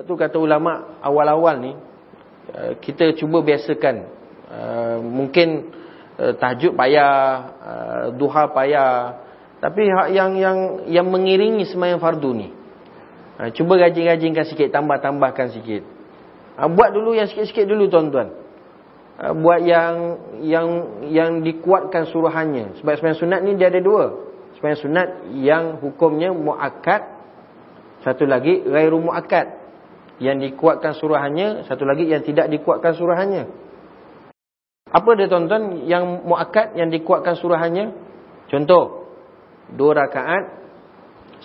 Sebab tu kata ulama awal-awal ni uh, kita cuba biasakan uh, mungkin uh, tahajud payah, duha payah. Tapi yang yang yang mengiringi sembahyang fardu ni. Cuba rajin-rajinkan sikit, tambah-tambahkan sikit. Buat dulu yang sikit-sikit dulu tuan-tuan. Buat yang yang yang dikuatkan suruhannya. Sebab sembahyang sunat ni dia ada dua. Sembahyang sunat yang hukumnya muakkad, satu lagi ghairu muakkad yang dikuatkan suruhannya, satu lagi yang tidak dikuatkan suruhannya. Apa dia tuan-tuan yang muakkad yang dikuatkan suruhannya? Contoh, dua rakaat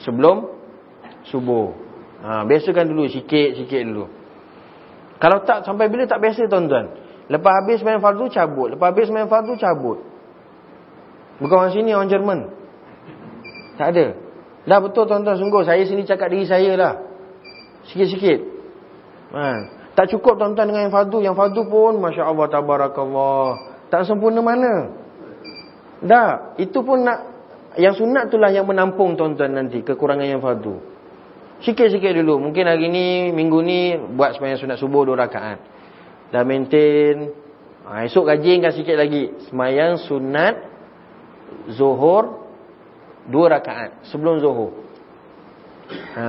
sebelum subuh. Ha, biasakan dulu sikit-sikit dulu. Kalau tak sampai bila tak biasa tuan-tuan. Lepas habis main fardu cabut, lepas habis main fardu cabut. Bukan orang sini orang Jerman. Tak ada. Dah betul tuan-tuan sungguh saya sini cakap diri saya lah. Sikit-sikit. Ha. Tak cukup tuan-tuan dengan yang fardu. Yang fardu pun Masya Allah Tabarakallah. Tak sempurna mana. Dah. Itu pun nak. Yang sunat itulah yang menampung tuan-tuan nanti. Kekurangan yang fardu. Sikit-sikit dulu. Mungkin hari ni, minggu ni. Buat sepanjang sunat subuh dua rakaat. Dah maintain. Ha, esok rajinkan sikit lagi. Semayang sunat. Zuhur. Dua rakaat. Sebelum zuhur. Ha.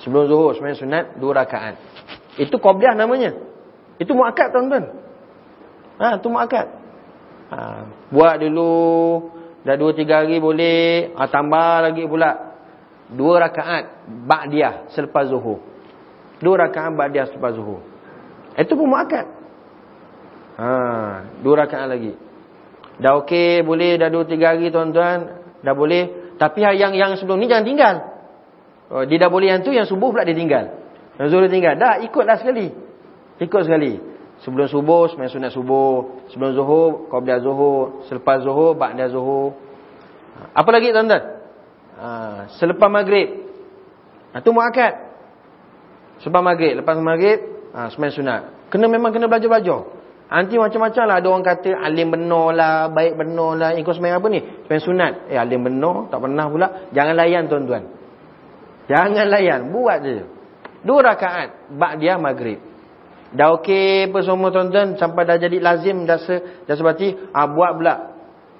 Sebelum zuhur. Semayang sunat. Dua rakaat. Itu qobliyah namanya. Itu muakkad tuan-tuan. Ha, itu muakkad. Ha, buat dulu dah 2 3 hari boleh, ha, tambah lagi pula. Dua rakaat ba'diyah selepas zuhur. Dua rakaat ba'diyah selepas zuhur. Itu pun muakkad. Ha, dua rakaat lagi. Dah okey, boleh dah 2 3 hari tuan-tuan, dah boleh. Tapi yang yang sebelum ni jangan tinggal. Oh, dia dah boleh yang tu, yang subuh pula dia tinggal. Zuhur tinggal. Dah, ikutlah sekali. Ikut sekali. Sebelum subuh, semayang sunat subuh. Sebelum zuhur, qoblia zuhur. Selepas zuhur, ba'da zuhur. Apa lagi tuan-tuan? Ha, selepas maghrib. Ha, mu'akad. Selepas maghrib. Lepas maghrib, ha, semayang sunat. Kena memang kena belajar-belajar. Nanti macam-macam lah. Ada orang kata alim benar lah, baik benar lah. Ikut semayang apa ni? Semayang sunat. Eh, alim benar, tak pernah pula. Jangan layan tuan-tuan. Jangan layan. Buat je. Dua rakaat ba'diyah maghrib. Dah okey apa semua tuan-tuan sampai dah jadi lazim dah se dah sebati ah buat pula.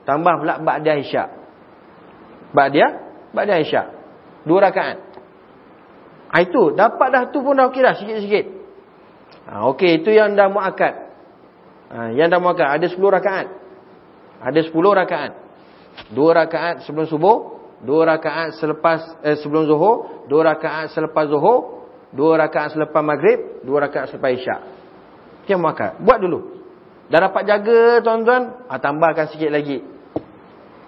Tambah pula ba'diyah isyak. Ba'diyah ba'diyah isyak. Dua rakaat. Ah itu dapat dah tu pun dah okey dah sikit-sikit. Ah okey itu yang dah muakkad. Ah yang dah muakkad ada 10 rakaat. Ada 10 rakaat. Dua rakaat sebelum subuh, dua rakaat selepas eh, sebelum zuhur, dua rakaat selepas zuhur, Dua rakaat selepas maghrib, dua rakaat selepas isyak. Yang makan. Buat dulu. Dah dapat jaga tuan-tuan, ah, tambahkan sikit lagi.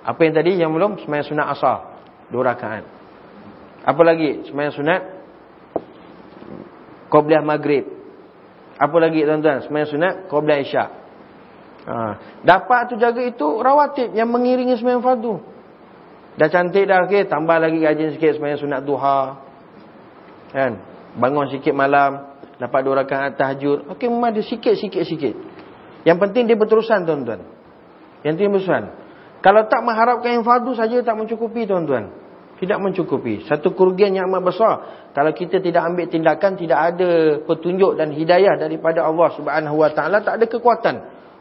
Apa yang tadi yang belum? Semayang sunat asar. Dua rakaat. Apa lagi? Semayang sunat. Qobliah maghrib. Apa lagi tuan-tuan? Semayang sunat. Qobliah isyak. Ha. Dapat tu jaga itu rawatib yang mengiringi semayang fardu. Dah cantik dah. Okay. Tambah lagi rajin sikit semayang sunat duha. Kan? Bangun sikit malam, dapat dua rakaat tahajud. Okey, memang dia sikit-sikit-sikit. Yang penting dia berterusan, tuan-tuan. Yang penting berterusan. Kalau tak mengharapkan yang fardu saja tak mencukupi, tuan-tuan. Tidak mencukupi. Satu kerugian yang amat besar. Kalau kita tidak ambil tindakan, tidak ada petunjuk dan hidayah daripada Allah Subhanahu Wa Taala, tak ada kekuatan.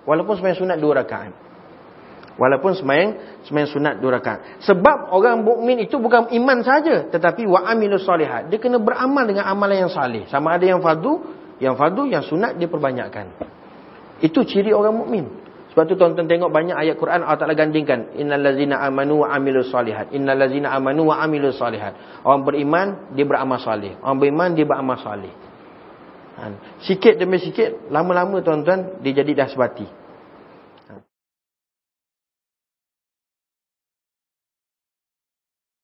Walaupun sebenarnya sunat dua rakaat. Walaupun semayang semayang sunat dua rakaat. Sebab orang mukmin itu bukan iman saja, tetapi wa amilus solihat. Dia kena beramal dengan amalan yang saleh. Sama ada yang fardu, yang fardu, yang sunat dia perbanyakkan. Itu ciri orang mukmin. Sebab tu tuan-tuan tengok banyak ayat Quran Allah Taala gandingkan innallazina amanu wa amilus solihat. Innallazina amanu wa amilus solihat. Orang beriman dia beramal soleh. Orang beriman dia beramal soleh. Sikit demi sikit, lama-lama tuan-tuan dia jadi dah sebati.